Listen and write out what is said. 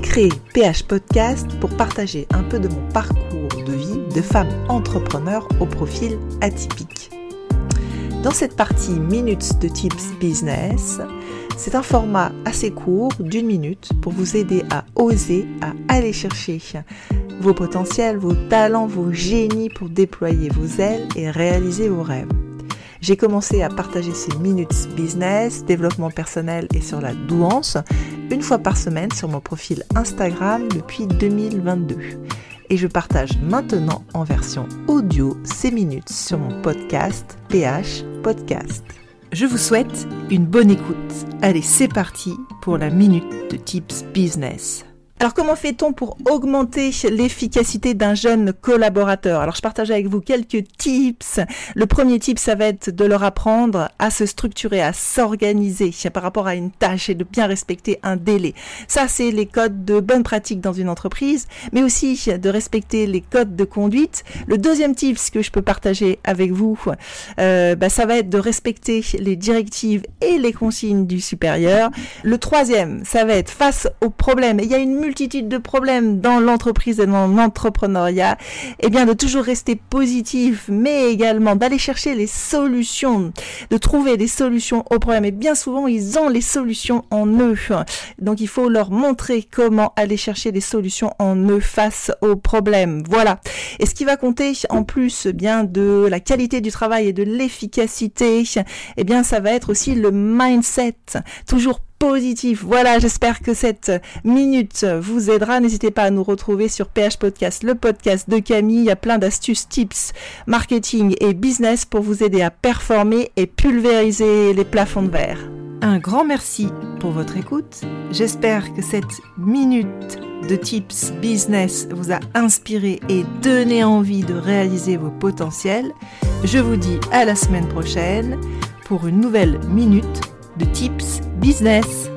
créé PH Podcast pour partager un peu de mon parcours de vie de femme entrepreneur au profil atypique. Dans cette partie Minutes de Tips Business, c'est un format assez court d'une minute pour vous aider à oser, à aller chercher vos potentiels, vos talents, vos génies pour déployer vos ailes et réaliser vos rêves. J'ai commencé à partager ces minutes business, développement personnel et sur la douance une fois par semaine sur mon profil Instagram depuis 2022. Et je partage maintenant en version audio ces minutes sur mon podcast PH Podcast. Je vous souhaite une bonne écoute. Allez, c'est parti pour la minute de Tips Business. Alors comment fait-on pour augmenter l'efficacité d'un jeune collaborateur? Alors je partage avec vous quelques tips. Le premier tip, ça va être de leur apprendre à se structurer, à s'organiser par rapport à une tâche et de bien respecter un délai. Ça, c'est les codes de bonne pratique dans une entreprise, mais aussi de respecter les codes de conduite. Le deuxième tip que je peux partager avec vous, euh, bah, ça va être de respecter les directives et les consignes du supérieur. Le troisième, ça va être face aux problèmes. il y a une multitude de problèmes dans l'entreprise et dans l'entrepreneuriat, eh bien de toujours rester positif, mais également d'aller chercher les solutions, de trouver des solutions aux problèmes. Et bien souvent, ils ont les solutions en eux. Donc il faut leur montrer comment aller chercher des solutions en eux face aux problèmes. Voilà. Et ce qui va compter en plus eh bien de la qualité du travail et de l'efficacité, eh bien ça va être aussi le mindset. Toujours positif. Voilà, j'espère que cette minute vous aidera. N'hésitez pas à nous retrouver sur PH Podcast, le podcast de Camille. Il y a plein d'astuces, tips, marketing et business pour vous aider à performer et pulvériser les plafonds de verre. Un grand merci pour votre écoute. J'espère que cette minute de tips business vous a inspiré et donné envie de réaliser vos potentiels. Je vous dis à la semaine prochaine pour une nouvelle minute de tips business.